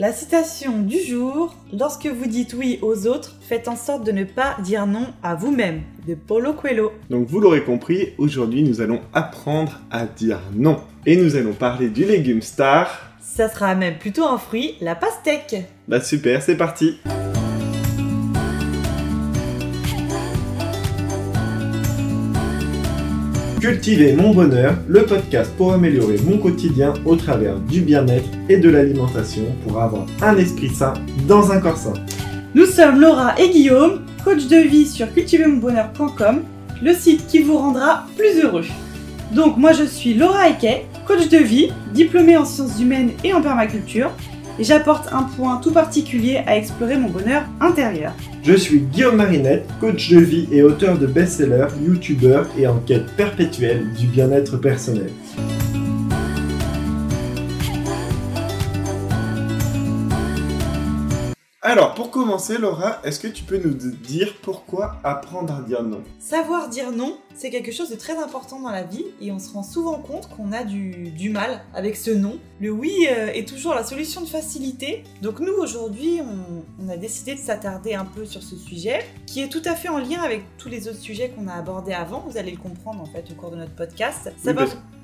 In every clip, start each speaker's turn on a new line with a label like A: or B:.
A: La citation du jour Lorsque vous dites oui aux autres, faites en sorte de ne pas dire non à vous-même, de Paulo Coelho.
B: Donc vous l'aurez compris, aujourd'hui nous allons apprendre à dire non. Et nous allons parler du légume star.
A: Ça sera même plutôt un fruit, la pastèque.
B: Bah super, c'est parti Cultiver mon bonheur, le podcast pour améliorer mon quotidien au travers du bien-être et de l'alimentation pour avoir un esprit sain dans un corps sain.
A: Nous sommes Laura et Guillaume, coach de vie sur cultivermonbonheur.com, le site qui vous rendra plus heureux. Donc moi je suis Laura Eke, coach de vie, diplômée en sciences humaines et en permaculture, et j'apporte un point tout particulier à explorer mon bonheur intérieur.
B: Je suis Guillaume Marinette, coach de vie et auteur de best-sellers, youtubeur et en quête perpétuelle du bien-être personnel. Alors, pour commencer, Laura, est-ce que tu peux nous dire pourquoi apprendre à dire non?
A: Savoir dire non, c'est quelque chose de très important dans la vie et on se rend souvent compte qu'on a du, mal avec ce non. Le oui euh, est toujours la solution de facilité. Donc nous, aujourd'hui, on, a décidé de s'attarder un peu sur ce sujet qui est tout à fait en lien avec tous les autres sujets qu'on a abordés avant. Vous allez le comprendre en fait au cours de notre podcast.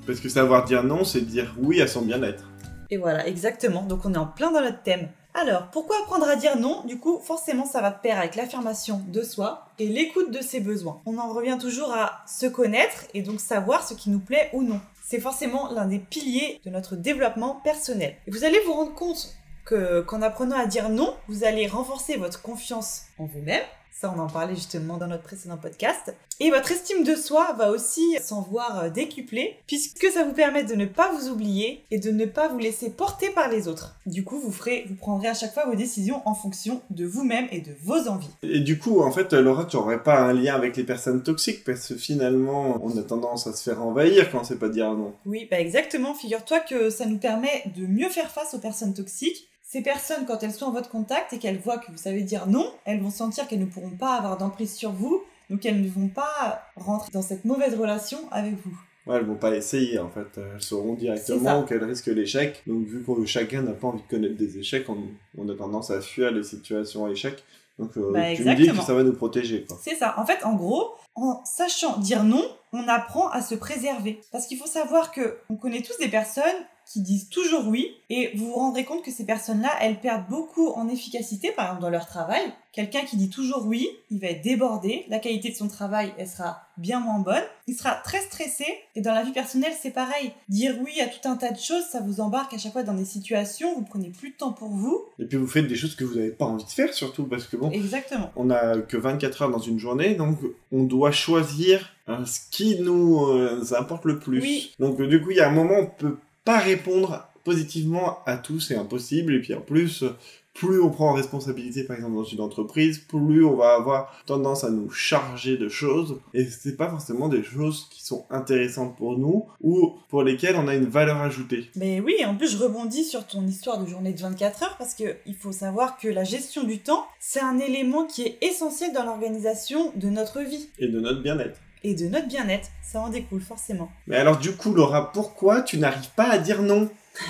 B: parce que savoir dire non, c'est dire oui à son bien-être.
A: Et voilà, exactement. Donc on est en plein dans notre thème. Alors, pourquoi apprendre à dire non? Du coup, forcément, ça va de pair avec l'affirmation de soi et l'écoute de ses besoins. On en revient toujours à se connaître et donc savoir ce qui nous plaît ou non. C'est forcément l'un des piliers de notre développement personnel. Et vous allez vous rendre compte que qu'en apprenant à dire non, vous allez renforcer votre confiance en vous-même, ça, on en parlait justement dans notre précédent podcast. Et votre estime de soi va aussi s'en voir euh, décuplée, puisque ça vous permet de ne pas vous oublier et de ne pas vous laisser porter par les autres. Du coup, vous ferez, vous prendrez à chaque fois vos décisions en fonction de vous-même et de vos envies.
B: Et du coup, en fait, Laura, tu n'aurais pas un lien avec les personnes toxiques, parce que finalement, on a tendance à se faire envahir quand on sait pas dire non.
A: Oui, bah exactement. Figure-toi que ça nous permet de mieux faire face aux personnes toxiques ces personnes, quand elles sont en votre contact et qu'elles voient que vous savez dire non, elles vont sentir qu'elles ne pourront pas avoir d'emprise sur vous, donc elles ne vont pas rentrer dans cette mauvaise relation avec vous.
B: Ouais, elles vont pas essayer en fait. Elles sauront directement qu'elles risquent l'échec. Donc vu que chacun n'a pas envie de connaître des échecs, on, a tendance à fuir les situations à échec. Donc euh, bah, tu me dis que ça va nous protéger.
A: C'est ça. En fait, en gros, en sachant dire non, on apprend à se préserver. Parce qu'il faut savoir que on connaît tous des personnes qui disent toujours oui et vous vous rendrez compte que ces personnes-là, elles perdent beaucoup en efficacité, par exemple dans leur travail. Quelqu'un qui dit toujours oui, il va être débordé, la qualité de son travail, elle sera bien moins bonne, il sera très stressé et dans la vie personnelle, c'est pareil. Dire oui à tout un tas de choses, ça vous embarque à chaque fois dans des situations, vous prenez plus de temps pour vous.
B: Et puis vous faites des choses que vous n'avez pas envie de faire surtout parce que bon,
A: Exactement.
B: on a que 24 heures dans une journée, donc on doit choisir hein, ce qui nous euh, importe le plus.
A: Oui.
B: Donc du coup, il y a un moment, on peut pas répondre positivement à tout, c'est impossible. Et puis en plus, plus on prend responsabilité, par exemple, dans une entreprise, plus on va avoir tendance à nous charger de choses. Et c'est pas forcément des choses qui sont intéressantes pour nous ou pour lesquelles on a une valeur ajoutée.
A: Mais oui, en plus, je rebondis sur ton histoire de journée de 24 heures parce que il faut savoir que la gestion du temps, c'est un élément qui est essentiel dans l'organisation de notre vie.
B: Et de notre bien-être
A: et de notre bien-être. Ça en découle forcément.
B: Mais alors du coup, Laura, pourquoi tu n'arrives pas à dire non?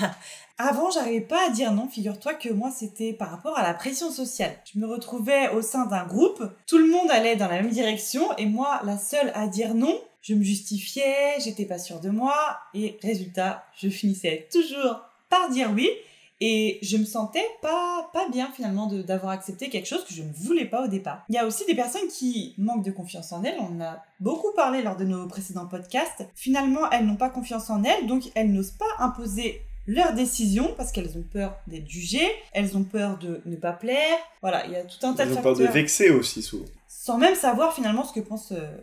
A: Avant, j'arrivais pas à dire non. Figure-toi que moi, c'était par rapport à la pression sociale. Je me retrouvais au sein d'un groupe, tout le monde allait dans la même direction, et moi, la seule à dire non, je me justifiais, j'étais pas sûre de moi, et résultat, je finissais toujours par dire oui. Et je me sentais pas, pas bien finalement d'avoir accepté quelque chose que je ne voulais pas au départ. Il y a aussi des personnes qui manquent de confiance en elles, on en a beaucoup parlé lors de nos précédents podcasts. Finalement, elles n'ont pas confiance en elles, donc elles n'osent pas imposer leurs décisions parce qu'elles ont peur d'être jugées, elles ont peur de ne pas plaire. Voilà, il y a tout un tas de facteurs.
B: Elles ont peur de vexer aussi souvent.
A: Sans même savoir finalement ce que pense euh,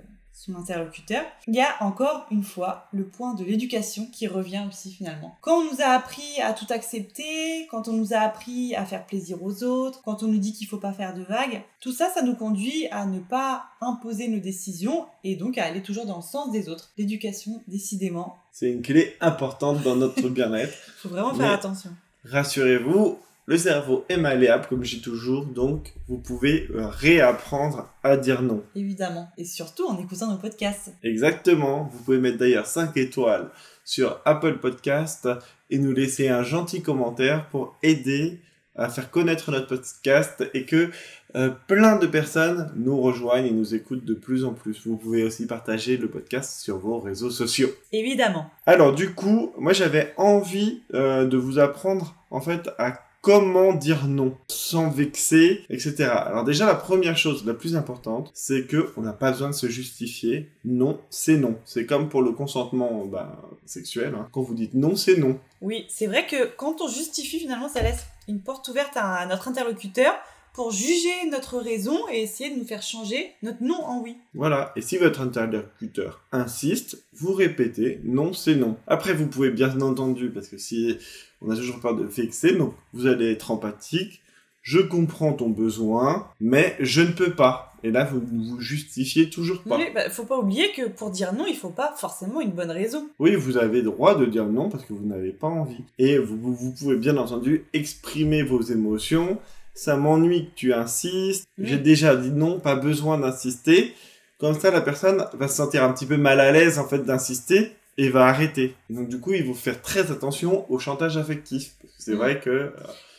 A: son interlocuteur, il y a encore une fois le point de l'éducation qui revient aussi finalement. Quand on nous a appris à tout accepter, quand on nous a appris à faire plaisir aux autres, quand on nous dit qu'il faut pas faire de vagues, tout ça, ça nous conduit à ne pas imposer nos décisions et donc à aller toujours dans le sens des autres. L'éducation, décidément.
B: C'est une clé importante dans notre bien-être.
A: faut vraiment faire attention.
B: Rassurez-vous, le cerveau est malléable, comme je dis toujours, donc vous pouvez euh, réapprendre à dire non.
A: Évidemment. Et surtout en écoutant nos podcasts.
B: Exactement. Vous pouvez mettre d'ailleurs 5 étoiles sur Apple Podcast et nous laisser un gentil commentaire pour aider à faire connaître notre podcast et que euh, plein de personnes nous rejoignent et nous écoutent de plus en plus. Vous pouvez aussi partager le podcast sur vos réseaux sociaux.
A: Évidemment.
B: Alors du coup, moi j'avais envie euh, de vous apprendre en fait à comment dire non sans vexer, etc. Alors déjà la première chose, la plus importante, c'est que on n'a pas besoin de se justifier. Non, c'est non. C'est comme pour le consentement bah, sexuel. Hein. Quand vous dites non, c'est non.
A: Oui, c'est vrai que quand on justifie, finalement, ça laisse une porte ouverte à notre interlocuteur pour juger notre raison et essayer de nous faire changer notre non en oui.
B: Voilà, et si votre interlocuteur insiste, vous répétez non, c'est non. Après, vous pouvez bien entendu, parce que si on a toujours peur de vexer, donc vous allez être empathique, je comprends ton besoin, mais je ne peux pas. Et là, vous vous justifiez toujours pas.
A: Oui, bah, faut pas oublier que pour dire non, il faut pas forcément une bonne raison.
B: Oui, vous avez droit de dire non parce que vous n'avez pas envie. Et vous, vous pouvez bien entendu exprimer vos émotions. Ça m'ennuie que tu insistes.
A: Oui.
B: J'ai déjà dit non, pas besoin d'insister. Comme ça, la personne va se sentir un petit peu mal à l'aise en fait d'insister et va arrêter. Donc du coup, il faut faire très attention au chantage affectif. C'est
A: Mm.
B: vrai que euh,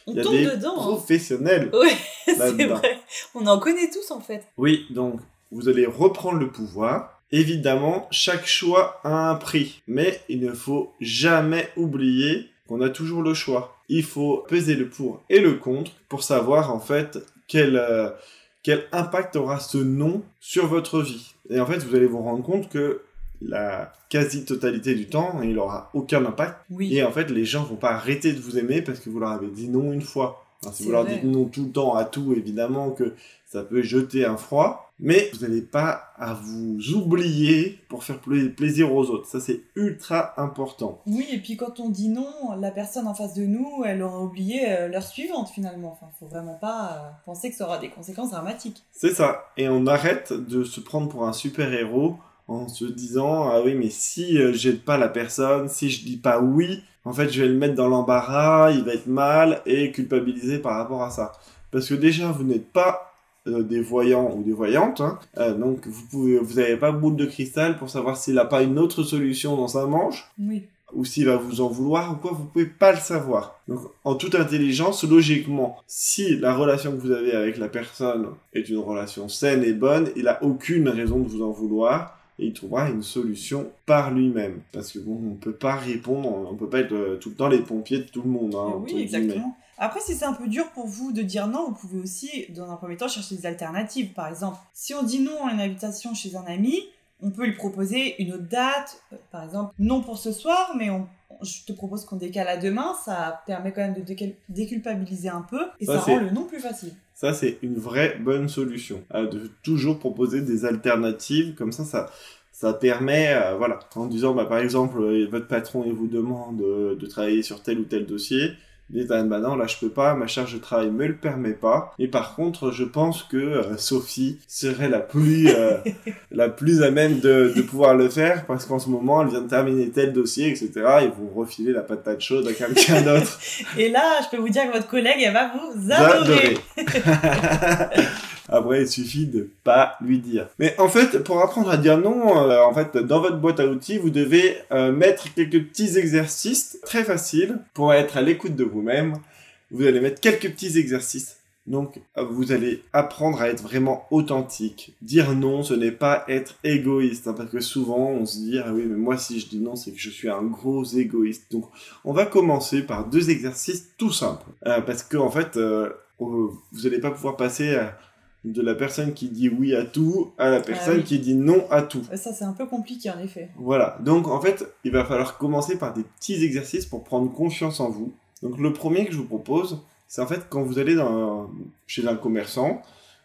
A: On
B: il y a
A: tombe
B: des
A: dedans. hein.
B: professionnels.
A: Oui, c'est vrai. On en connaît tous en fait.
B: Oui, donc vous allez reprendre le pouvoir. Évidemment, chaque choix a un prix, mais il ne faut jamais oublier qu'on a toujours le choix. Il faut peser le pour et le contre pour savoir en fait quel, euh, quel impact aura ce non sur votre vie. Et en fait, vous allez vous rendre compte que la quasi-totalité du temps, il aura aucun impact.
A: Oui.
B: Et en fait, les gens vont pas arrêter de vous aimer parce que vous leur avez dit non une fois. Alors, si vous leur dites non tout le temps à tout, évidemment que ça peut jeter un froid, mais vous n'allez pas à vous oublier pour faire pla- plaisir aux autres. Ça, c'est ultra important.
A: Oui, et puis quand on dit non, la personne en face de nous, elle aura oublié euh, l'heure suivante finalement. Enfin, faut vraiment pas euh, penser que ça aura des conséquences dramatiques.
B: C'est ça. Et on arrête de se prendre pour un super-héros en se disant ah oui mais si euh, j'aide pas la personne, si je dis pas oui, en fait je vais le mettre dans l'embarras, il va être mal et culpabilisé par rapport à ça. Parce que déjà vous n'êtes pas euh, des voyants ou des voyantes, hein. Euh, donc vous pouvez, vous n'avez pas boule de cristal pour savoir s'il n'a pas une autre solution dans sa manche
A: Oui.
B: ou s'il va vous en vouloir ou quoi, vous pouvez pas le savoir. Donc, en toute intelligence, logiquement, si la relation que vous avez avec la personne est une relation saine et bonne, il a aucune raison de vous en vouloir et il trouvera une solution par lui-même. Parce que bon, on peut pas répondre, on peut pas être euh, tout le temps les pompiers de tout le monde. Hein,
A: oui,
B: guillemets.
A: Après, si c'est un peu dur pour vous de dire non, vous pouvez aussi, dans un premier temps, chercher des alternatives. Par exemple, si on dit non à une invitation chez un ami, on peut lui proposer une autre date. Euh, Par exemple, non pour ce soir, mais on, je te propose qu'on décale à demain. Ça permet quand même de déculpabiliser un peu et
B: Ça,
A: rend le non plus facile.
B: Ça, c'est une vraie bonne solution. Euh, de toujours proposer des alternatives, comme ça, ça, ça permet, euh, voilà, en disant, bah, par exemple, votre patron, il vous demande de travailler sur tel ou tel dossier. Ah, bah non, là, je peux pas, ma charge de travail me le permet pas. Et par contre, je pense que euh, Sophie serait la plus, euh, la plus à même de, de pouvoir le faire, parce qu'en ce moment, elle vient de terminer tel dossier, etc. Et vous refilez la patate chaude à quelqu'un d'autre.
A: Et là, je peux vous dire que votre collègue, elle va vous
B: Vous
A: adorer.
B: Après, il suffit de pas lui dire. Mais en fait, pour apprendre à dire non, euh, en fait, dans votre boîte à outils, vous devez euh, mettre quelques petits exercices très faciles pour être à l'écoute de vous-même. Vous allez mettre quelques petits exercices. Donc, vous allez apprendre à être vraiment authentique. Dire non, ce n'est pas être égoïste, hein, parce que souvent, on se dit, ah oui, mais moi, si je dis non, c'est que je suis un gros égoïste. Donc, on va commencer par deux exercices tout simples. Euh, parce que, en fait, euh, vous n'allez pas pouvoir passer de la personne qui dit oui à tout à la personne
A: oui.
B: qui dit non à tout.
A: Ça, c'est un peu compliqué en effet.
B: Voilà. Donc, en fait, il va falloir commencer par des petits exercices pour prendre confiance en vous. Donc, le premier que je vous propose, c'est en fait quand vous allez dans, chez un commerçant,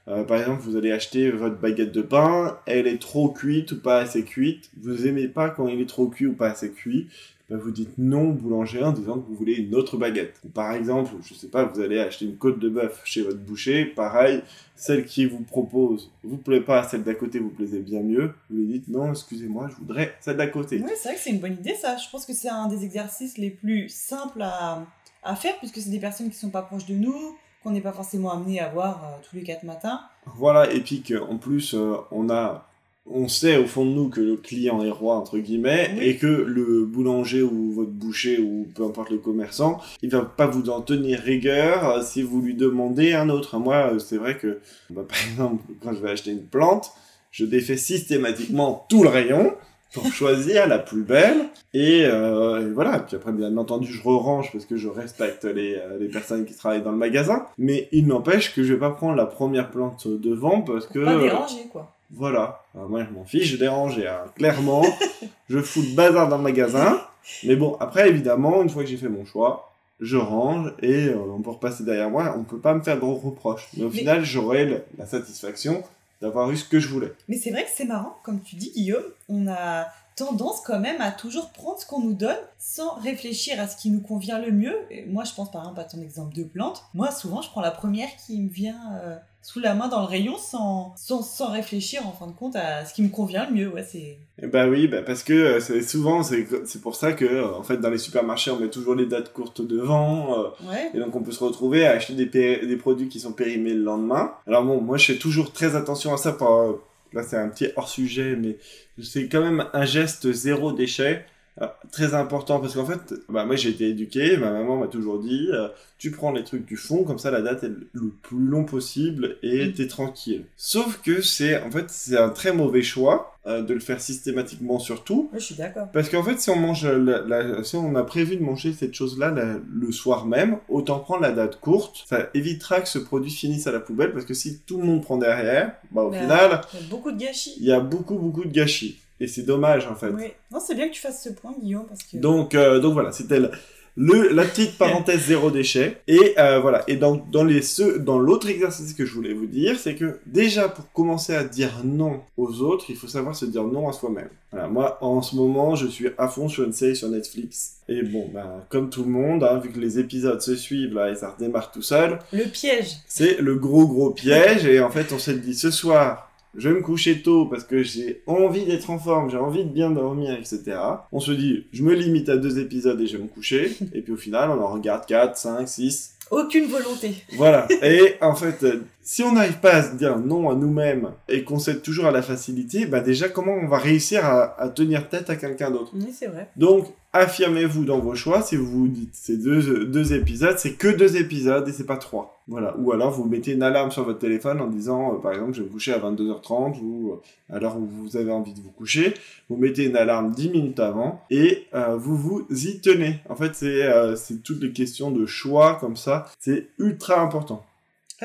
B: euh, par exemple, vous allez acheter votre baguette de pain, elle est trop cuite ou pas assez cuite, vous aimez pas quand il est trop cuit ou pas assez cuit, ben vous dites non au boulanger en disant que vous voulez une autre baguette. Ou par exemple, je sais pas, vous allez acheter une côte de bœuf chez votre boucher, pareil, celle qui vous propose vous plaît pas, celle d'à côté vous plaisait bien mieux, vous lui dites non, excusez-moi, je voudrais celle d'à côté.
A: Oui, c'est vrai que c'est une bonne idée ça. Je pense que c'est un des exercices les plus simples à, à faire puisque c'est des personnes qui sont pas proches de nous, qu'on n'est pas forcément amené à voir euh, tous les quatre matins.
B: Voilà, et puis qu'en plus, euh, on a on sait au fond de nous que le client est roi entre guillemets
A: Oui.
B: et que le boulanger ou votre boucher ou peu importe le commerçant, il va pas vous en tenir rigueur euh, si vous lui demandez un autre. Moi, euh, c'est vrai que bah, par exemple, quand je vais acheter une plante, je défais systématiquement tout le rayon pour choisir la plus belle et, euh, et voilà. Puis après, bien entendu, je re-range parce que je respecte les, euh, les personnes qui travaillent dans le magasin. Mais il n'empêche que je vais pas prendre la première plante devant parce que
A: Pas déranger, quoi.
B: Voilà. Alors moi, je m'en fiche, je dérange, hein. clairement. je fous le bazar dans le magasin. Mais bon, après, évidemment, une fois que j'ai fait mon choix, je range et euh, on peut repasser derrière moi. On peut pas me faire de gros reproches. Mais au
A: Mais-
B: final, j'aurai la satisfaction d'avoir eu ce que je voulais.
A: Mais c'est vrai que c'est marrant, comme tu dis, Guillaume, on a tendance quand même à toujours prendre ce qu'on nous donne sans réfléchir à ce qui nous convient le mieux. Et moi, je pense par exemple à ton exemple de plante. Moi, souvent, je prends la première qui me vient euh, sous la main dans le rayon sans, sans, sans réfléchir en fin de compte à ce qui me convient le mieux. Ouais, c'est...
B: Bah oui, bah parce que euh, c'est souvent, c'est c'est pour ça que, euh, en fait, dans les supermarchés, on met toujours les dates courtes devant.
A: Ouais.
B: Et donc on peut se retrouver à acheter des, des produits qui sont périmés le lendemain. Alors bon, moi je fais toujours très attention à ça. Pour, là c'est un petit hors sujet, mais c'est quand même un geste zéro déchet. Très important parce qu'en fait, bah, moi j'ai été éduqué, ma maman m'a toujours dit, euh, tu prends les trucs du fond, comme ça la date est le plus long possible et t'es tranquille. Sauf que c'est en fait c'est un très mauvais choix euh, de le faire systématiquement sur tout,
A: je suis d'accord.
B: parce qu'en fait, si on mange, la- la- si on a prévu de manger cette chose-là le soir même, autant prendre la date courte. Ça évitera que ce produit finisse à la poubelle, parce que si tout le monde prend derrière, bah au final,
A: Il y a beaucoup de gâchis.
B: il y a beaucoup beaucoup de gâchis. Et c'est dommage en fait.
A: Oui. Non, c'est bien que tu fasses ce point, Guillaume, parce que...
B: Donc, euh, donc voilà, c'était le, le- la petite parenthèse zéro déchet. Et euh, voilà. Et dans, dans les ceux, dans l'autre exercice que je voulais vous dire, c'est que déjà pour commencer à dire non aux autres, il faut savoir se dire non à soi-même. Voilà, moi en ce moment, je suis à fond sur une série sur Netflix. Et bon, bah, comme tout le monde, hein, vu que les épisodes se suivent là et ça redémarre tout seul,
A: Le piège.
B: c'est le gros gros piège. Et en fait, on s'est dit ce soir, je vais me coucher tôt parce que j'ai envie d'être en forme, j'ai envie de bien dormir, etc. On se dit, je me limite à deux épisodes et je vais me coucher. et puis au final, on en regarde 4, 5, 6.
A: Aucune volonté.
B: Voilà. Et en fait, si on n'arrive pas à se dire non à nous-mêmes et qu'on cède toujours à la facilité, bah déjà, comment on va réussir à, à tenir tête à quelqu'un d'autre?
A: Oui, c'est vrai.
B: donc, affirmez-vous dans vos choix. Si vous vous dites ces deux, deux épisodes, c'est que deux épisodes et c'est pas trois. Voilà. Ou alors vous mettez une alarme sur votre téléphone en disant, euh, par exemple, je vais me coucher à 22h30 ou euh, à l'heure où vous avez envie de vous coucher. Vous mettez une alarme 10 minutes avant et euh, vous vous y tenez. En fait, c'est c'est toutes les questions de choix comme ça. C'est ultra important.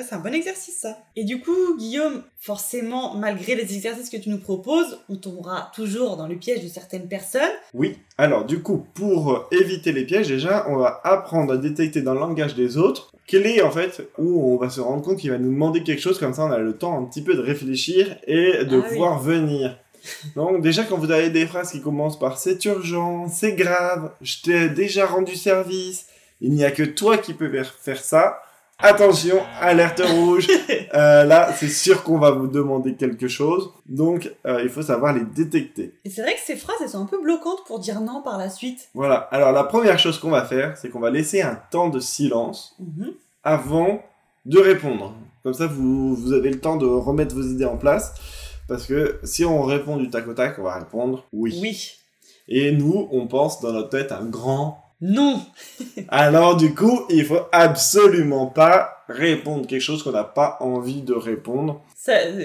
A: C'est un bon exercice, ça. Et du coup, Guillaume, forcément, malgré les exercices que tu nous proposes, on tombera toujours dans le piège de certaines personnes.
B: Oui. Alors, du coup, pour euh, éviter les pièges, déjà, on va apprendre à détecter dans le langage des autres quel est, en fait, où on va se rendre compte qu'il va nous demander quelque chose, comme ça, on a le temps un petit peu de réfléchir et de
A: Ah oui.
B: voir venir. Donc, déjà, quand vous avez des phrases qui commencent par c'est urgent, c'est grave, je t'ai déjà rendu service, il n'y a que toi qui peux faire ça. Attention, alerte rouge. Euh, là, c'est sûr qu'on va vous demander quelque chose. Donc, euh, il faut savoir les détecter.
A: Et c'est vrai que ces phrases, elles sont un peu bloquantes pour dire non par la suite.
B: Voilà, alors la première chose qu'on va faire, c'est qu'on va laisser un temps de silence
A: Mhm.
B: avant de répondre. Comme ça, vous, vous avez le temps de remettre vos idées en place. Parce que si on répond du tac au tac, on va répondre oui.
A: Oui.
B: Et nous, on pense dans notre tête un grand.
A: Non.
B: Alors du coup, il faut absolument pas répondre quelque chose qu'on n'a pas envie de répondre.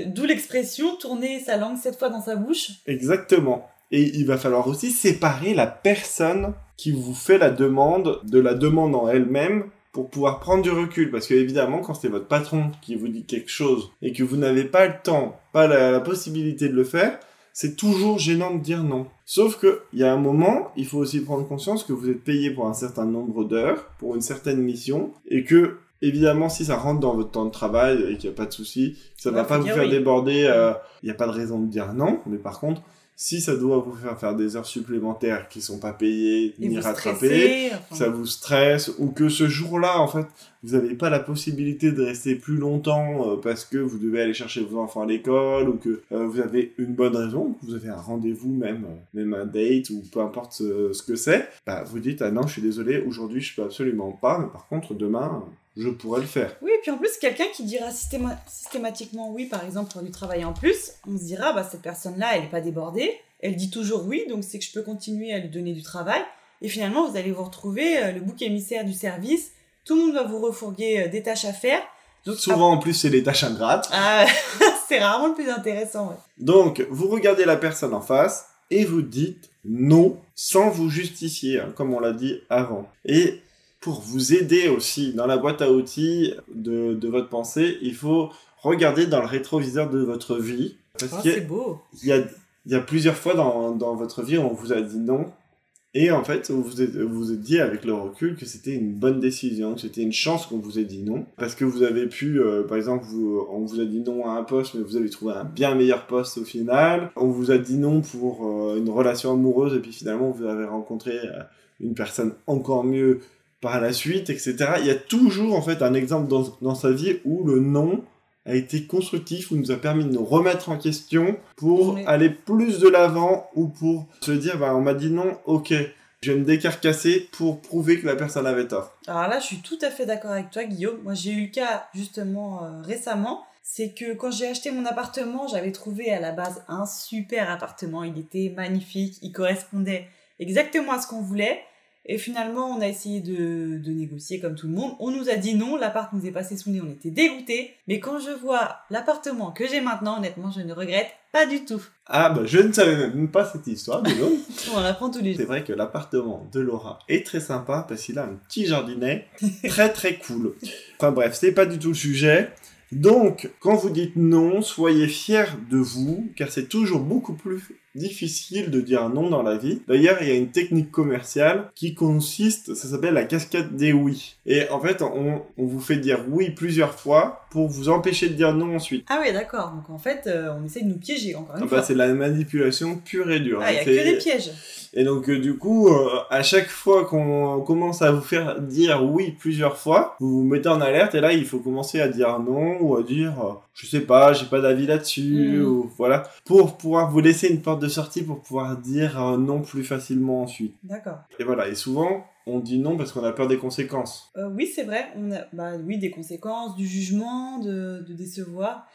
A: D'où l'expression tourner sa langue sept fois dans sa bouche.
B: Exactement. Et il va falloir aussi séparer la personne qui vous fait la demande de la demande en elle-même pour pouvoir prendre du recul. Parce que évidemment, quand c'est votre patron qui vous dit quelque chose et que vous n'avez pas le temps, pas la, la possibilité de le faire, c'est toujours gênant de dire non. Sauf que il y a un moment, il faut aussi prendre conscience que vous êtes payé pour un certain nombre d'heures, pour une certaine mission, et que Évidemment, si ça rentre dans votre temps de travail et qu'il n'y a pas de souci, ça ne va pas vous faire
A: oui.
B: déborder. euh, Il n'y a pas de raison de dire non. Mais par contre, si ça doit vous faire faire des heures supplémentaires qui sont pas payées
A: Et
B: ni rattrapées,
A: stressez. enfin.
B: ça vous stresse ou que ce jour-là, en fait, vous n'avez pas la possibilité de rester plus longtemps euh, parce que vous devez aller chercher vos enfants à l'école ou que euh, vous avez une bonne raison, vous avez un rendez-vous même, euh, même un date ou peu importe ce, ce que c'est, bah, vous dites ah non, je suis désolé, aujourd'hui je peux absolument pas, mais par contre demain, je pourrais le faire.
A: Oui, et puis en plus, quelqu'un qui dira systéma- systématiquement oui, par exemple, pour du travail en plus, on se dira, bah, cette personne-là, elle n'est pas débordée, elle dit toujours oui, donc c'est que je peux continuer à lui donner du travail. Et finalement, vous allez vous retrouver euh, le bouc émissaire du service, tout le monde va vous refourguer euh, des tâches à faire. Donc,
B: Souvent, en plus, c'est les tâches ingrates.
A: ah, c'est rarement le plus intéressant. ouais.
B: Donc, vous regardez la personne en face et vous dites non sans vous justifier, hein, comme on l'a dit avant. Et pour vous aider aussi dans la boîte à outils de, de votre pensée, il faut regarder dans le rétroviseur de votre vie. Parce
A: Oh,
B: qu'il y a-
A: c'est beau.
B: il y a, il y a plusieurs fois dans, dans votre vie où on vous a dit non. Et en fait, vous vous êtes, vous vous êtes dit avec le recul que c'était une bonne décision, que c'était une chance qu'on vous ait dit non. Parce que vous avez pu, euh, par exemple, vous, on vous a dit non à un poste, mais vous avez trouvé un bien meilleur poste au final. On vous a dit non pour euh, une relation amoureuse, et puis finalement, vous avez rencontré euh, une personne encore mieux par la suite, etc. Il y a toujours, en fait, un exemple dans, dans sa vie où le non a été constructif, ou nous a permis de nous remettre en question pour
A: Oui.
B: aller plus de l'avant ou pour se dire, bah, on m'a dit non, ok, je vais me décarcasser pour prouver que la personne avait tort.
A: Alors là, je suis tout à fait d'accord avec toi, Guillaume. Moi, j'ai eu le cas justement euh, récemment. C'est que quand j'ai acheté mon appartement, j'avais trouvé à la base un super appartement. Il était magnifique, il correspondait exactement à ce qu'on voulait. Et finalement, on a essayé de, de négocier comme tout le monde. On nous a dit non, l'appart nous est passé sous le nez, on était dégoûtés. Mais quand je vois l'appartement que j'ai maintenant, honnêtement, je ne regrette pas du tout.
B: Ah, bah, je ne savais même pas cette histoire, mais non.
A: On en apprend tous les
B: C'est
A: jours.
B: vrai que l'appartement de Laura est très sympa parce qu'il a un petit jardinet très très cool. Enfin bref, c'est pas du tout le sujet. Donc, quand vous dites non, soyez fiers de vous, car c'est toujours beaucoup plus difficile de dire non dans la vie. D'ailleurs, il y a une technique commerciale qui consiste, ça s'appelle la cascade des oui. Et en fait, on, on vous fait dire oui plusieurs fois pour vous empêcher de dire non ensuite.
A: Ah oui, d'accord. Donc en fait, euh, on essaye de nous piéger encore une
B: Ah bah,
A: fois.
B: c'est la manipulation pure et dure.
A: Ah, il n'y a que des pièges.
B: et donc euh, du coup, euh, à chaque fois qu'on commence à vous faire dire oui plusieurs fois, vous vous mettez en alerte et là il faut commencer à dire non ou à dire je sais pas, j'ai pas d'avis là-dessus
A: Mm.
B: ou voilà pour pouvoir vous laisser une porte de sortie pour pouvoir dire euh, non plus facilement ensuite.
A: D'accord.
B: Et voilà, et souvent on dit non parce qu'on a peur des conséquences.
A: Euh, oui, c'est vrai. On a, bah, oui, des conséquences, du jugement, de, de décevoir.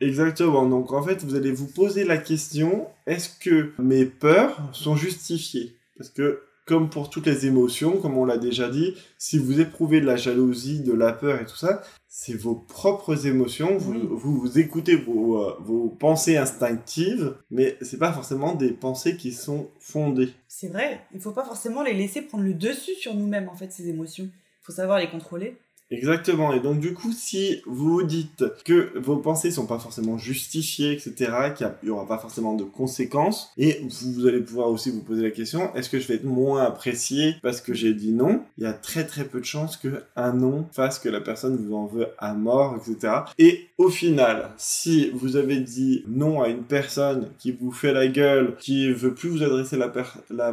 B: Exactement. Donc en fait, vous allez vous poser la question est-ce que mes peurs sont justifiées? Parce que comme pour toutes les émotions, comme on l'a déjà dit, si vous éprouvez de la jalousie, de la peur et tout ça, c'est vos propres émotions. Vous,
A: Oui.
B: vous, vous écoutez vos, euh, vos pensées instinctives, mais c'est pas forcément des pensées qui sont fondées.
A: C'est vrai. Il faut pas forcément les laisser prendre le dessus sur nous-mêmes, en fait, ces émotions. Il faut savoir les contrôler.
B: Exactement. Et donc, du coup, si vous vous dites que vos pensées sont pas forcément justifiées, etc., qu'il n'y aura pas forcément de conséquences, et vous, allez pouvoir aussi vous poser la question, est-ce que je vais être moins apprécié parce que j'ai dit non? Il y a très très peu de chances que un non fasse que la personne vous en veut à mort, etc. Et au final, si vous avez dit non à une personne qui vous fait la gueule, qui veut plus vous adresser la,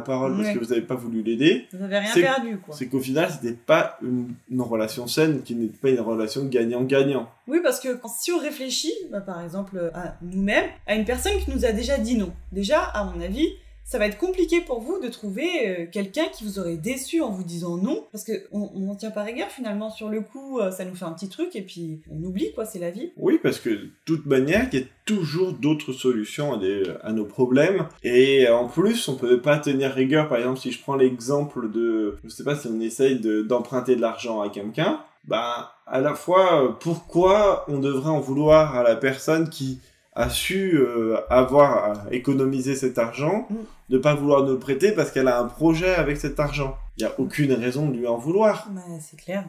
B: parole parce que vous n'avez pas voulu l'aider,
A: Vous n'avez rien perdu, quoi.
B: c'est qu'au final, c'était pas une, une relation saine, qui n'est pas une relation gagnant-gagnant.
A: Oui, parce que si on réfléchit, bah, par exemple, à nous-mêmes, à une personne qui nous a déjà dit non, déjà, à mon avis, ça va être compliqué pour vous de trouver euh, quelqu'un qui vous aurait déçu en vous disant non, parce que on n'en tient pas rigueur finalement sur le coup, euh, ça nous fait un petit truc et puis on oublie quoi, c'est la vie.
B: Oui, parce que de toute manière, il y a toujours d'autres solutions à, des- à nos problèmes. Et en plus, on peut pas tenir rigueur. Par exemple, si je prends l'exemple de, je sais pas, si on essaye de- d'emprunter de, l'argent à quelqu'un, bah, à la fois, euh, pourquoi on devrait en vouloir à la personne qui a su euh, avoir économisé cet argent,
A: Mm.
B: de pas vouloir nous le prêter parce qu'elle a un projet avec cet argent? Il y a aucune raison de lui en vouloir.
A: Bah, c'est clair.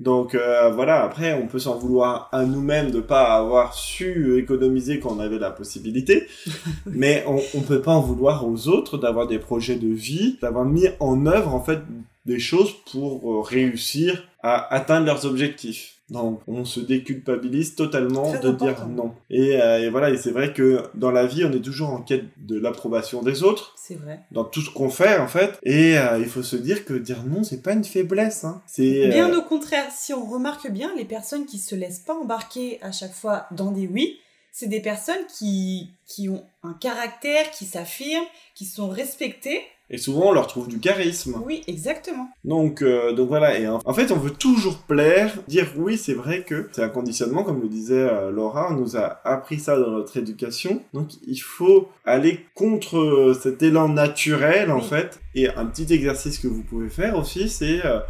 B: Donc euh, voilà, après on peut s'en vouloir à nous-mêmes de pas avoir su économiser quand on avait la possibilité, mais on, on peut pas en vouloir aux autres d'avoir des projets de vie, d'avoir mis en œuvre en fait des choses pour euh, réussir à atteindre leurs objectifs. Donc on se déculpabilise totalement de dire non. Et, euh, et voilà, et c'est vrai que dans la vie on est toujours en quête de l'approbation des autres
A: C'est vrai.
B: dans tout ce qu'on fait en fait. Et euh, il faut se dire que dire non c'est pas une faiblesse. Hein. C'est
A: Bien
B: euh,
A: au contraire, si on remarque bien, les personnes qui se laissent pas embarquer à chaque fois dans des oui, c'est des personnes qui, qui ont un caractère, qui s'affirment, qui sont respectées.
B: Et souvent, on leur trouve du charisme.
A: Oui, exactement.
B: Donc, euh, donc voilà. Et en, fait, on veut toujours plaire, dire oui, c'est vrai que c'est un conditionnement, comme le disait euh, Laura, on nous a appris ça dans notre éducation. Donc, il faut aller contre cet élan naturel, en
A: Oui.
B: fait. Et un petit exercice que vous pouvez faire aussi, c'est euh,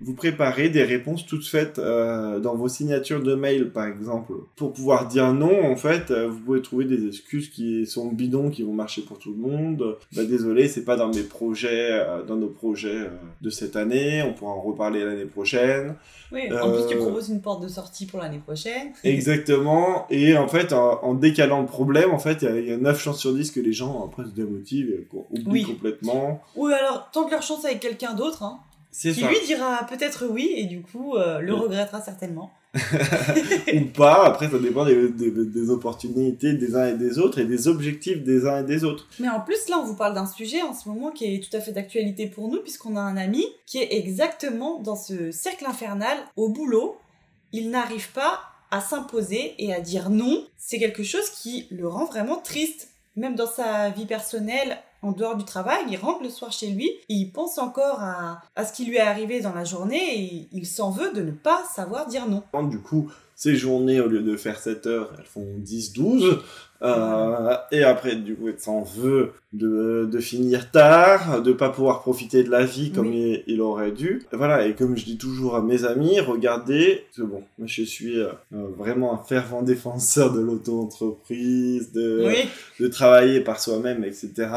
B: vous préparer des réponses toutes faites euh, dans vos signatures de mail, par exemple. Pour pouvoir dire non, en fait, euh, vous pouvez trouver des excuses qui sont bidons, qui vont marcher pour tout le monde. Bah, désolé, c'est pas dans mes projets, euh, dans nos projets euh, de cette année. On pourra en reparler l'année prochaine.
A: Oui, en plus, tu proposes une porte de sortie pour l'année prochaine.
B: Exactement. Et en fait, en, en décalant le problème, en fait, il y a- il y, a 9 chances sur 10 que les gens après se démotivent, et qu'on oublie
A: Oui.
B: complètement.
A: Ou alors, tente leur chance avec quelqu'un d'autre, hein, qui
B: ça.
A: lui dira peut-être oui, et du coup, euh, le
B: Oui.
A: regrettera certainement.
B: Ou pas. Après, ça dépend des, des, des opportunités des uns et des autres et des objectifs des uns et des autres.
A: Mais en plus, là, on vous parle d'un sujet en ce moment qui est tout à fait d'actualité pour nous, puisqu'on a un ami qui est exactement dans ce cercle infernal au boulot. Il n'arrive pas à s'imposer et à dire non. C'est quelque chose qui le rend vraiment triste. Même dans sa vie personnelle, en dehors du travail, il rentre le soir chez lui et il pense encore à, à ce qui lui est arrivé dans la journée et il s'en veut de ne pas savoir dire non.
B: Du coup, ces journées, au lieu de faire 7 heures, elles font 10-12. Euh, et après, du coup, elle s'en veut de, de finir tard, de pas pouvoir profiter de la vie comme il, il aurait dû. Voilà, et comme je dis toujours à mes amis, regardez, c'est bon, moi je suis euh, euh, vraiment un fervent défenseur de l'auto-entreprise, de,
A: Oui,
B: de travailler par soi-même, etc.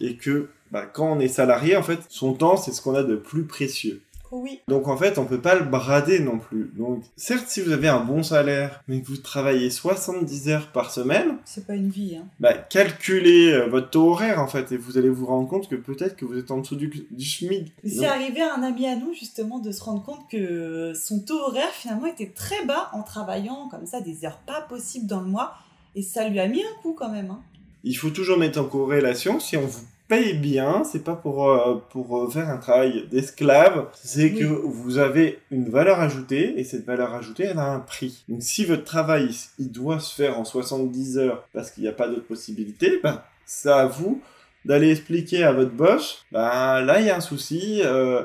B: Et que bah, quand on est salarié, en fait, son temps, c'est ce qu'on a de plus précieux.
A: oui.
B: Donc en fait, on peut pas le brader non plus. Donc certes, si vous avez un bon salaire, mais que vous travaillez 70 heures par semaine,
A: C'est pas une vie, hein.
B: bah, calculez euh, votre taux horaire en fait, et vous allez vous rendre compte que peut-être que vous êtes en dessous du, du SMIC.
A: C'est arrivé à un ami à nous justement de se rendre compte que son taux horaire finalement était très bas en travaillant comme ça des heures pas possibles dans le mois et ça lui a mis un coup quand même. Hein.
B: Il faut toujours mettre en corrélation si on vous paye bien, c'est pas pour euh, pour euh, faire un travail d'esclave, c'est
A: Oui.
B: que vous avez une valeur ajoutée et cette valeur ajoutée elle a un prix. Donc si votre travail il doit se faire en 70 heures parce qu'il n'y a pas d'autre possibilité, bah c'est à vous d'aller expliquer à votre boss, bah là il y a un souci. euh,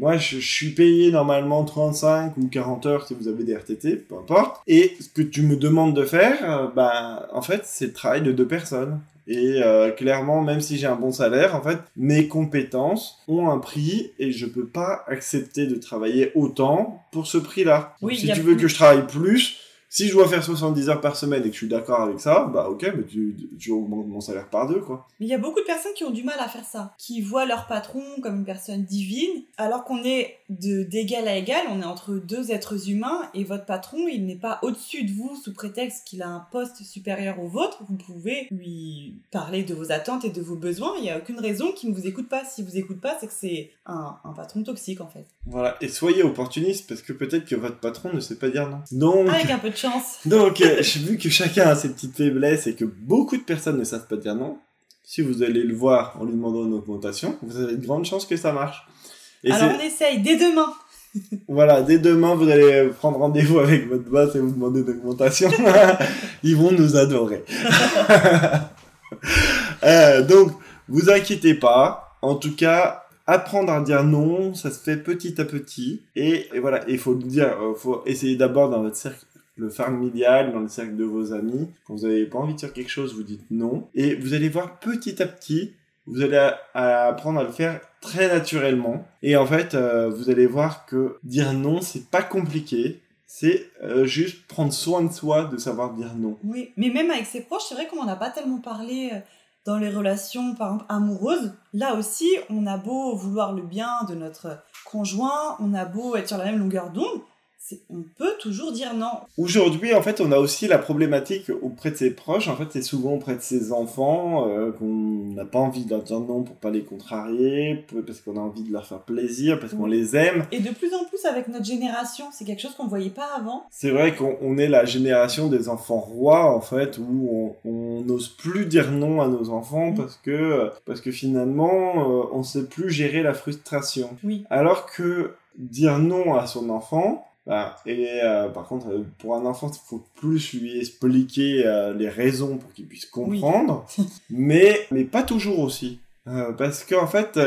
B: moi, je, je suis payé normalement 35 ou 40 heures si vous avez des RTT, peu importe. Et ce que tu me demandes de faire, euh, bah, en fait, c'est le travail de deux personnes. Et euh, clairement, même si j'ai un bon salaire, en fait, mes compétences ont un prix et je peux pas accepter de travailler autant pour ce prix-là. Donc,
A: Oui,
B: si tu veux
A: plus-
B: que je travaille plus, si je dois faire 70 heures par semaine et que je suis d'accord avec ça, bah ok, mais tu, tu augmentes mon salaire par deux, quoi.
A: Mais il y a beaucoup de personnes qui ont du mal à faire ça, qui voient leur patron comme une personne divine, alors qu'on est de d'égal à égal, on est entre deux êtres humains et votre patron, il n'est pas au-dessus de vous sous prétexte qu'il a un poste supérieur au vôtre. Vous pouvez lui parler de vos attentes et de vos besoins. Il n'y a aucune raison qu'il ne vous écoute pas. Si vous écoute pas, c'est que c'est un, un patron toxique en fait.
B: Voilà. Et soyez opportuniste parce que peut-être que votre patron ne sait pas dire non. Donc,
A: Avec un peu de chance.
B: Donc, euh, vu que chacun a ses petites faiblesses et que beaucoup de personnes ne savent pas dire non. Si vous allez le voir en lui demandant une augmentation, vous avez de grandes chances que ça marche. Et
A: Alors on essaye dès demain.
B: voilà, dès demain, vous allez prendre rendez-vous avec votre boss et vous demander une augmentation. Ils vont nous adorer. Euh, donc, vous inquiétez pas. En tout cas, apprendre à dire non, ça se fait petit à petit. Et, et voilà, il faut le dire, euh, faut essayer d'abord dans votre cercle familial, dans le cercle de vos amis. Quand vous n'avez pas envie de dire quelque chose, vous dites non. Et vous allez voir petit à petit, vous allez apprendre à le faire très naturellement. Et en fait, euh, vous allez voir que dire non, c'est pas compliqué. C'est euh, juste prendre soin de soi, de savoir dire non.
A: Oui, mais même avec ses proches, c'est vrai qu'on n'en a pas tellement parlé euh, dans les relations, par exemple, amoureuses. Là aussi, on a beau vouloir le bien de notre conjoint, on a beau être sur la même longueur d'onde, on peut toujours dire non.
B: Aujourd'hui, en fait, on a aussi la problématique auprès de ses proches. En fait, c'est souvent auprès de ses enfants euh, qu'on n'a pas envie de leur dire non pour pas les contrarier, parce qu'on a envie de leur faire plaisir, parce qu'on
A: Oui.
B: les aime.
A: Et de plus en plus avec notre génération, c'est quelque chose qu'on ne voyait pas avant.
B: C'est vrai qu'on on est la génération des enfants rois, en fait, où on on n'ose plus dire non à nos enfants
A: Mm.
B: parce que parce que finalement, euh, on sait plus gérer la frustration.
A: Oui.
B: Alors que dire non à son enfant, Voilà. Et euh, par contre, euh, pour un enfant, il faut plus lui expliquer euh, les raisons pour qu'il puisse comprendre, mais, mais pas toujours aussi. Parce qu'en fait,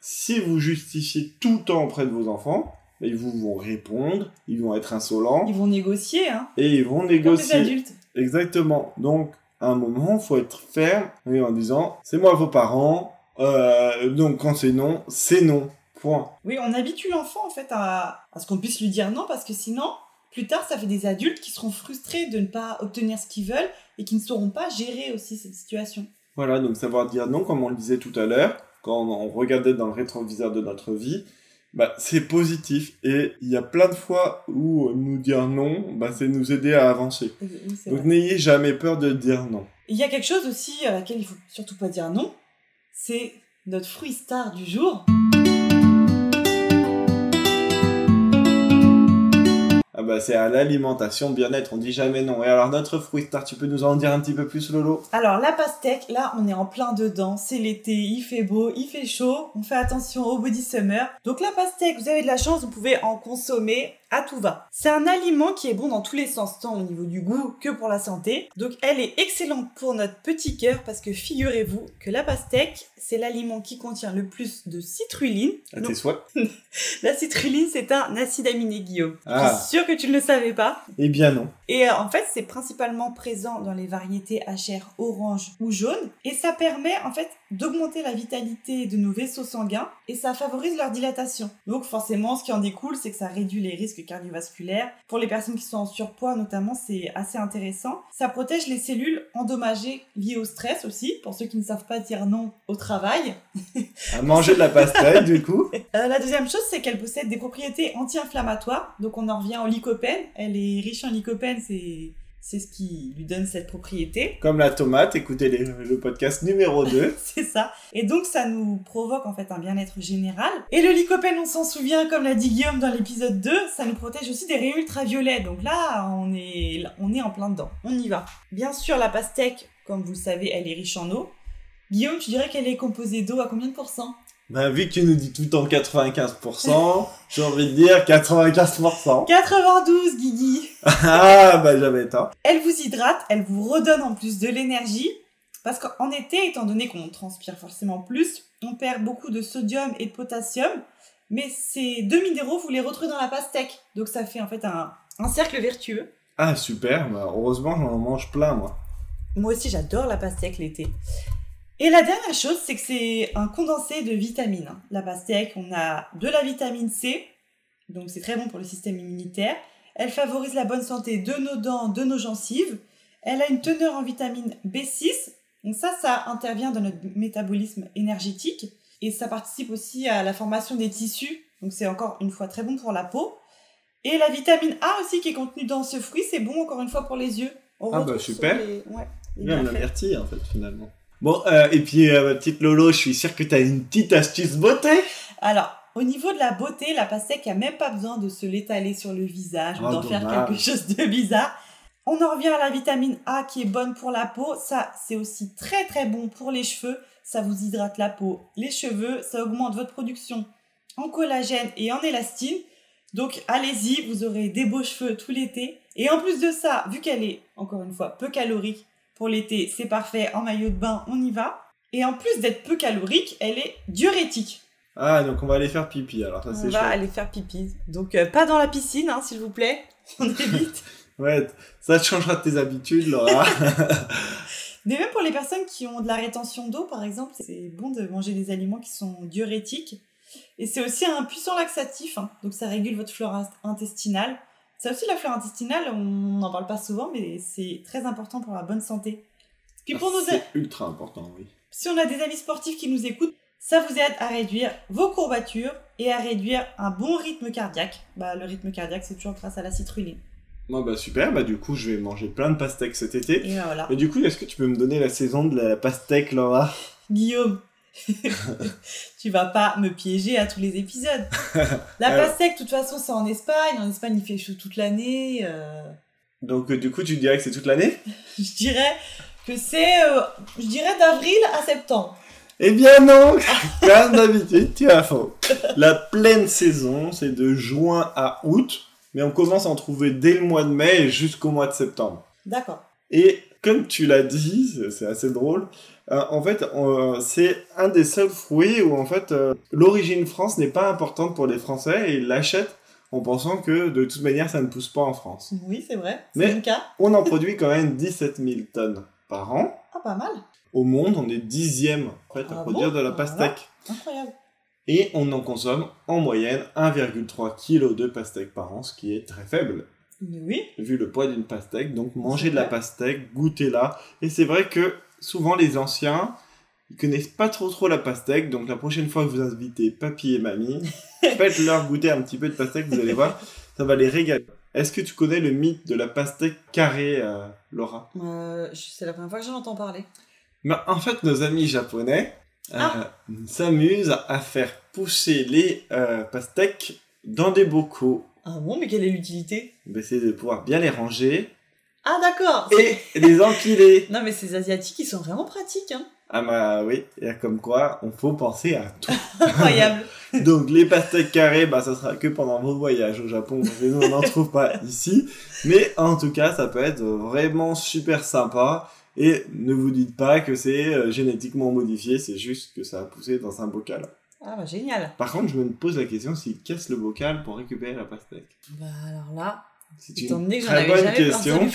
B: si vous justifiez tout le temps auprès de vos enfants, bah, ils vous vont répondre, ils vont être insolents,
A: Ils vont négocier, hein.
B: et ils vont
A: Comme
B: négocier.
A: adultes.
B: Exactement. Donc, à un moment, faut être ferme en disant, c'est moi vos parents, donc quand c'est non, c'est non. Point.
A: Oui, on habitue l'enfant en fait à, à ce qu'on puisse lui dire non parce que sinon, plus tard, ça fait des adultes qui seront frustrés de ne pas obtenir ce qu'ils veulent et qui ne sauront pas gérer aussi cette situation.
B: Voilà, donc savoir dire non, comme on le disait tout à l'heure, quand on regardait dans le rétroviseur de notre vie, bah, c'est positif. Et il y a plein de fois où nous dire non, bah, c'est nous aider à avancer.
A: Oui,
B: Donc n'ayez jamais peur de dire non.
A: Il y a quelque chose aussi à laquelle il faut surtout pas dire non, c'est notre fruit star du jour.
B: Ah bah c'est à l'alimentation, bien-être, on dit jamais non. Et alors notre fruit star, tu peux nous en dire un petit peu plus Lolo?
A: Alors la pastèque, là on est en plein dedans, c'est l'été, il fait beau, il fait chaud, on fait attention au body summer. Donc la pastèque, vous avez de la chance, vous pouvez en consommer à tout va. C'est un aliment qui est bon dans tous les sens, tant au niveau du goût que pour la santé. Donc elle est excellente pour notre petit cœur parce que figurez-vous que la pastèque, c'est l'aliment qui contient le plus de citrulline.
B: À
A: Donc,
B: tes souhaits
A: la citrulline, c'est un acide aminé, Guillaume.
B: Ah.
A: Je suis sûre que tu ne le savais pas.
B: Eh bien non.
A: Et euh, en fait, c'est principalement présent dans les variétés à chair orange ou jaune. Et ça permet en fait d'augmenter la vitalité de nos vaisseaux sanguins et ça favorise leur dilatation. Donc forcément, ce qui en découle, c'est que ça réduit les risques cardiovasculaires. Pour les personnes qui sont en surpoids notamment, c'est assez intéressant. Ça protège les cellules endommagées liées au stress aussi, pour ceux qui ne savent pas dire non au travail.
B: À manger de la pastèque, du coup.
A: Euh, la deuxième chose, c'est qu'elle possède des propriétés anti-inflammatoires. Donc on en revient au lycopène. Elle est riche en lycopène, c'est c'est ce qui lui donne cette propriété.
B: Comme la tomate, écoutez les- le podcast numéro 2.
A: C'est ça. Et donc ça nous provoque en fait un bien-être général. Et le lycopène, on s'en souvient, comme l'a dit Guillaume dans l'épisode 2, ça nous protège aussi des rayons ultraviolets. Donc là, on est, on est en plein dedans. On y va. Bien sûr, la pastèque, comme vous le savez, elle est riche en eau. Guillaume, tu dirais qu'elle est composée d'eau à combien de pourcents?
B: Bah, vu que tu nous dis tout le temps 95%, j'ai envie de dire 95%.
A: 92, Guigui
B: Ah, bah j'avais tort.
A: Elle vous hydrate, elle vous redonne en plus de l'énergie. Parce qu'en été, étant donné qu'on transpire forcément plus, on perd beaucoup de sodium et de potassium. Mais ces deux minéraux, vous les retrouvez dans la pastèque. Donc ça fait en fait un, un cercle vertueux.
B: Ah, super, bah, heureusement j'en mange plein, moi.
A: Moi aussi, j'adore la pastèque l'été. Et la dernière chose, c'est que c'est un condensé de vitamines. La pastèque, on a de la vitamine C, donc c'est très bon pour le système immunitaire. Elle favorise la bonne santé de nos dents, de nos gencives. Elle a une teneur en vitamine B6, donc ça, ça intervient dans notre métabolisme énergétique. Et ça participe aussi à la formation des tissus, donc c'est encore une fois très bon pour la peau. Et la vitamine A aussi qui est contenue dans ce fruit, c'est bon encore une fois pour les yeux. On
B: Ah bah, super.
A: les- ouais, les
B: Bien
A: bienfaits.
B: averti, en fait, finalement. Bon, euh, et puis, euh, ma petite Lolo, je suis sûr que t'as une petite astuce beauté.
A: Alors, au niveau de la beauté, la pastèque a même pas besoin de se l'étaler sur le visage ou
B: Ah,
A: d'en faire quelque chose de bizarre. On en revient à la vitamine A qui est bonne pour la peau. Ça, c'est aussi très très bon pour les cheveux. Ça vous hydrate la peau, les cheveux. Ça augmente votre production en collagène et en élastine. Donc, allez-y, vous aurez des beaux cheveux tout l'été. Et en plus de ça, vu qu'elle est, encore une fois, peu calorique pour l'été, c'est parfait. En maillot de bain, on y va. Et en plus d'être peu calorique, elle est diurétique.
B: Ah, donc on va aller faire pipi, alors ça
A: On
B: c'est
A: va
B: chouette.
A: aller faire pipi. Donc, euh, pas dans la piscine, hein, s'il vous plaît. On évite.
B: Ouais, ça changera tes habitudes, Laura.
A: Mais même pour les personnes qui ont de la rétention d'eau, par exemple, c'est bon de manger des aliments qui sont diurétiques. Et c'est aussi un puissant laxatif. hein. Donc, ça régule votre flore int- intestinale. Ça aussi, la flore intestinale, on n'en parle pas souvent, mais c'est très important pour la bonne santé. Puis pour nos a-
B: c'est ultra important, oui.
A: si on a des amis sportifs qui nous écoutent, ça vous aide à réduire vos courbatures et à réduire un bon rythme cardiaque. Bah, le rythme cardiaque, c'est toujours grâce à la citrulline.
B: Bon, bah super, bah du coup, je vais manger plein de pastèques cet été.
A: Et voilà.
B: Et du coup, est-ce que tu peux me donner la saison de la pastèque, Laura?
A: Guillaume, tu vas pas me piéger à tous les épisodes. La pastèque, de toute façon, c'est en Espagne. En Espagne, il fait chaud toute l'année. euh,
B: Donc, euh, du coup, tu dirais que c'est toute l'année?
A: Je dirais que c'est, euh, je dirais d'avril à septembre.
B: Eh bien non Comme d'habitude, tu as faux. La pleine saison, c'est de juin à août. mais on commence à en trouver dès le mois de mai jusqu'au mois de septembre.
A: D'accord.
B: Et comme tu l'as dit, c'est assez drôle, euh, en fait, euh, c'est un des seuls fruits où en fait euh, l'origine France n'est pas importante pour les Français et ils l'achètent en pensant que de toute manière ça ne pousse pas en France.
A: Oui, c'est vrai.
B: Mais-
A: C'est le cas.
B: On en produit quand même 17 000 tonnes par an.
A: Ah, pas mal.
B: Au monde, on est dixième en fait, à
A: Ah
B: produire
A: bon
B: de la
A: Ah,
B: pastèque.
A: Incroyable.
B: Et on en consomme en moyenne 1,3 kg de pastèque par an, ce qui est très faible.
A: Oui.
B: vu le poids d'une pastèque. Donc mangez de la pastèque, goûtez-la. Et c'est vrai que souvent les anciens, ils connaissent pas trop trop la pastèque. Donc la prochaine fois que vous invitez papy et mamie, faites-leur goûter un petit peu de pastèque, vous allez voir, ça va les régaler. Est-ce que tu connais le mythe de la pastèque carrée, euh, Laura?
A: Euh, c'est la première fois que j'en entends parler.
B: Ben, En fait, nos amis japonais euh,
A: Ah.
B: s'amusent à faire pousser les pastèques dans des bocaux.
A: Ah bon, mais quelle est l'utilité?
B: Ben, c'est de pouvoir bien les ranger
A: Ah d'accord.
B: et les empiler.
A: Non mais ces asiatiques, ils sont vraiment pratiques. Hein.
B: Ah bah oui, et comme quoi, on faut penser à tout.
A: Incroyable.
B: Donc les pastèques carrées, bah ça sera que pendant vos voyages au Japon, parce que nous on n'en trouve pas ici. Mais en tout cas, ça peut être vraiment super sympa. Et ne vous dites pas que c'est euh, génétiquement modifié, c'est juste que ça a poussé dans un bocal.
A: ah bah génial.
B: Par contre, je me pose la question s'ils cassent le bocal pour récupérer la pastèque.
A: Bah alors là,
B: C'est une très bonne question.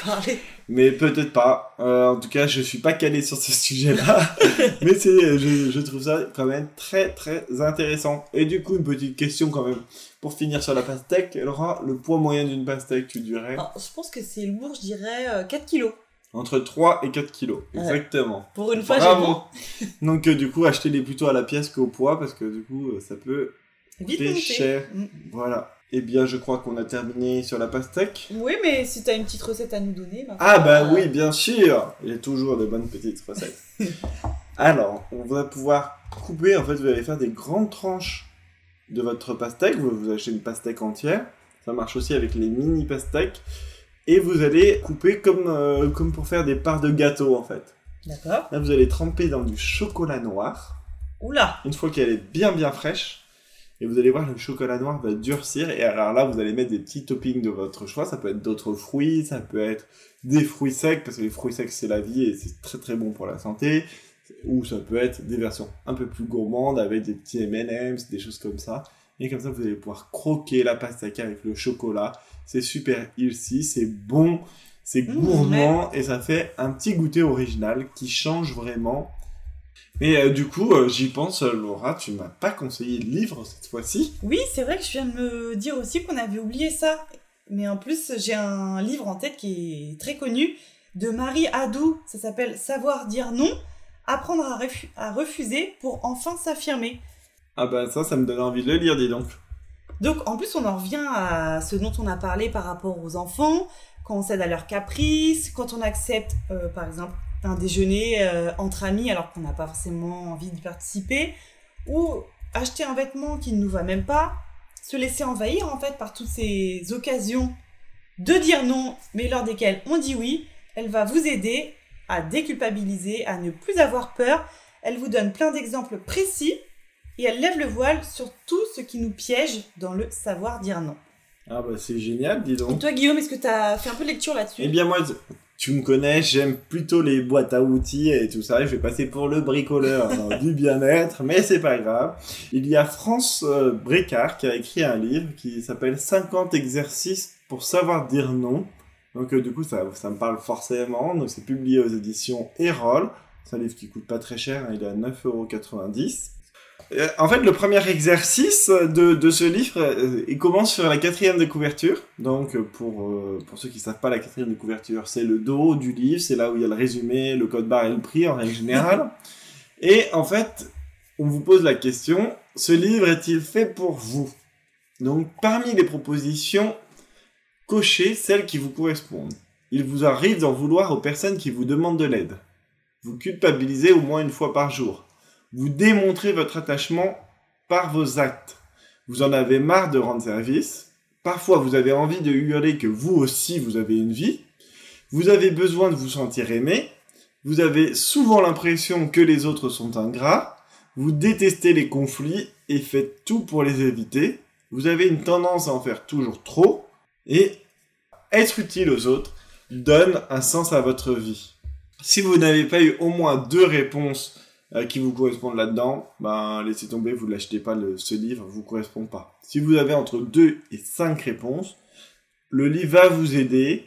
B: Mais peut-être pas. Euh, en tout cas, je suis pas calé sur ce sujet-là. mais c'est, je, je trouve ça quand même très très intéressant. Et du coup, une petite question quand même. Pour finir sur la pastèque, Laura, le poids moyen d'une pastèque, tu dirais?
A: Alors, je pense que c'est lourd, je dirais euh, 4 kilos.
B: Entre 3 et 4 kilos.
A: Ouais.
B: Exactement.
A: Pour une fois, j'ai
B: Bravo.
A: bon.
B: Donc euh, du coup, achetez-les plutôt à la pièce qu'au poids parce que du coup, euh, ça peut
A: Vite
B: coûter cher.
A: Mm.
B: Voilà. Eh bien, je crois qu'on a terminé sur la pastèque.
A: Oui, mais si t'as une petite recette à nous donner. ma
B: Ah bah
A: euh,
B: oui, bien sûr Il y a toujours de bonnes petites recettes. Alors, on va pouvoir couper, en fait, vous allez faire des grandes tranches de votre pastèque. Vous, vous achetez une pastèque entière. Ça marche aussi avec les mini pastèques. Et vous allez couper comme, euh, comme pour faire des parts de gâteau, en fait.
A: D'accord.
B: Là, vous allez tremper dans du chocolat noir.
A: Oula.
B: Une fois qu'elle est bien bien fraîche, et vous allez voir, le chocolat noir va durcir. Et alors là, vous allez mettre des petits toppings de votre choix. Ça peut être d'autres fruits, ça peut être des fruits secs, parce que les fruits secs, c'est la vie et c'est très très bon pour la santé. Ou ça peut être des versions un peu plus gourmandes avec des petits M&M's, des choses comme ça. Et comme ça, vous allez pouvoir croquer la pastèque avec le chocolat. C'est super healthy, c'est bon, c'est
A: Mmh,
B: gourmand et ça fait un petit goûter original qui change vraiment. Mais euh, du coup, euh, j'y pense, euh, Laura, tu m'as pas conseillé de livre cette fois-ci.
A: Oui, c'est vrai que je viens de me dire aussi qu'on avait oublié ça. Mais en plus, j'ai un livre en tête qui est très connu de Marie Adou. Ça s'appelle Savoir dire non, apprendre à, refu- à refuser pour enfin s'affirmer.
B: Ah bah ça, ça me donne envie de le lire, dis donc.
A: Donc en plus, on en revient à ce dont on a parlé par rapport aux enfants, quand on cède à leurs caprices, quand on accepte, euh, par exemple, un déjeuner euh, entre amis alors qu'on n'a pas forcément envie d'y participer, ou acheter un vêtement qui ne nous va même pas, se laisser envahir en fait par toutes ces occasions de dire non, mais lors desquelles on dit oui, elle va vous aider à déculpabiliser, à ne plus avoir peur. Elle vous donne plein d'exemples précis et elle lève le voile sur tout ce qui nous piège dans le savoir dire non.
B: Ah bah c'est génial, dis
A: Et
B: donc.
A: toi, Guillaume, est-ce que tu as fait un peu de lecture là-dessus?
B: Eh bien moi, tu me connais, j'aime plutôt les boîtes à outils et tout ça. Je vais passer pour le bricoleur du bien-être, mais c'est pas grave. Il y a France euh, Brécard qui a écrit un livre qui s'appelle 50 exercices pour savoir dire non. Donc euh, du coup, ça, ça me parle forcément. Donc c'est publié aux éditions Erol. C'est un livre qui coûte pas très cher, hein, il est à 9,90€. Euh, En fait, le premier exercice de, de ce livre, euh, il commence sur la quatrième de couverture. Donc, euh, pour, pour ceux qui savent pas, la quatrième de couverture, c'est le dos du livre, c'est là où il y a le résumé, le code barre et le prix en règle générale. et en fait, on vous pose la question, ce livre est-il fait pour vous? Donc, parmi les propositions, cochez celles qui vous correspondent. Il vous arrive d'en vouloir aux personnes qui vous demandent de l'aide. Vous culpabilisez au moins une fois par jour. Vous démontrez votre attachement par vos actes. Vous en avez marre de rendre service. Parfois, vous avez envie de hurler que vous aussi, vous avez une vie. Vous avez besoin de vous sentir aimé. Vous avez souvent l'impression que les autres sont ingrats. Vous détestez les conflits et faites tout pour les éviter. Vous avez une tendance à en faire toujours trop. Et être utile aux autres donne un sens à votre vie. Si vous n'avez pas eu au moins deux réponses euh, qui vous correspondent là-dedans, ben laissez tomber, vous ne l'achetez pas, le, ce livre vous correspond pas. Si vous avez entre deux et cinq réponses, le livre va vous aider,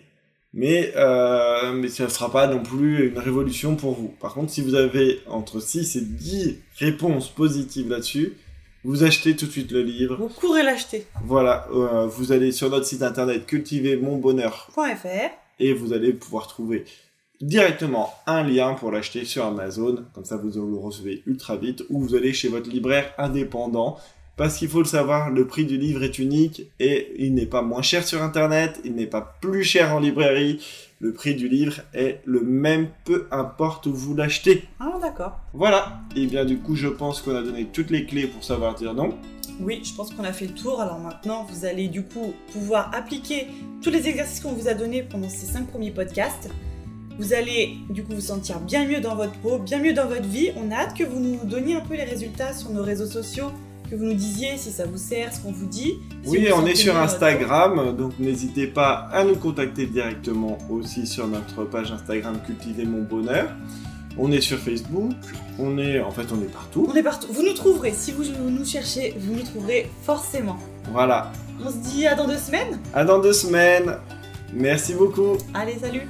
B: mais, euh, mais ça ne sera pas non plus une révolution pour vous. Par contre, si vous avez entre 6 et 10 réponses positives là-dessus, vous achetez tout de suite le livre.
A: Vous courez l'acheter.
B: Voilà, euh, vous allez sur notre site internet cultivermonbonheur.fr et vous allez pouvoir trouver directement un lien pour l'acheter sur Amazon. Comme ça, vous le recevez ultra vite. Ou vous allez chez votre libraire indépendant. Parce qu'il faut le savoir, le prix du livre est unique et il n'est pas moins cher sur Internet, il n'est pas plus cher en librairie. Le prix du livre est le même, peu importe où vous l'achetez.
A: Ah, d'accord.
B: Voilà. Et bien, du coup, je pense qu'on a donné toutes les clés pour savoir dire non.
A: Oui, je pense qu'on a fait le tour. Alors maintenant, vous allez du coup pouvoir appliquer tous les exercices qu'on vous a donnés pendant ces cinq premiers podcasts. Vous allez du coup vous sentir bien mieux dans votre peau, bien mieux dans votre vie. On a hâte que vous nous donniez un peu les résultats sur nos réseaux sociaux, que vous nous disiez si ça vous sert, ce qu'on vous dit. Si
B: oui,
A: vous
B: on est sur Instagram, donc n'hésitez pas à nous contacter directement aussi sur notre page Instagram Cultiver mon bonheur. On est sur Facebook, on est en fait on est partout.
A: On est partout. Vous nous trouverez. Si vous nous cherchez, vous nous trouverez forcément.
B: Voilà.
A: On se dit à dans deux semaines.
B: À dans deux semaines. Merci beaucoup.
A: Allez, salut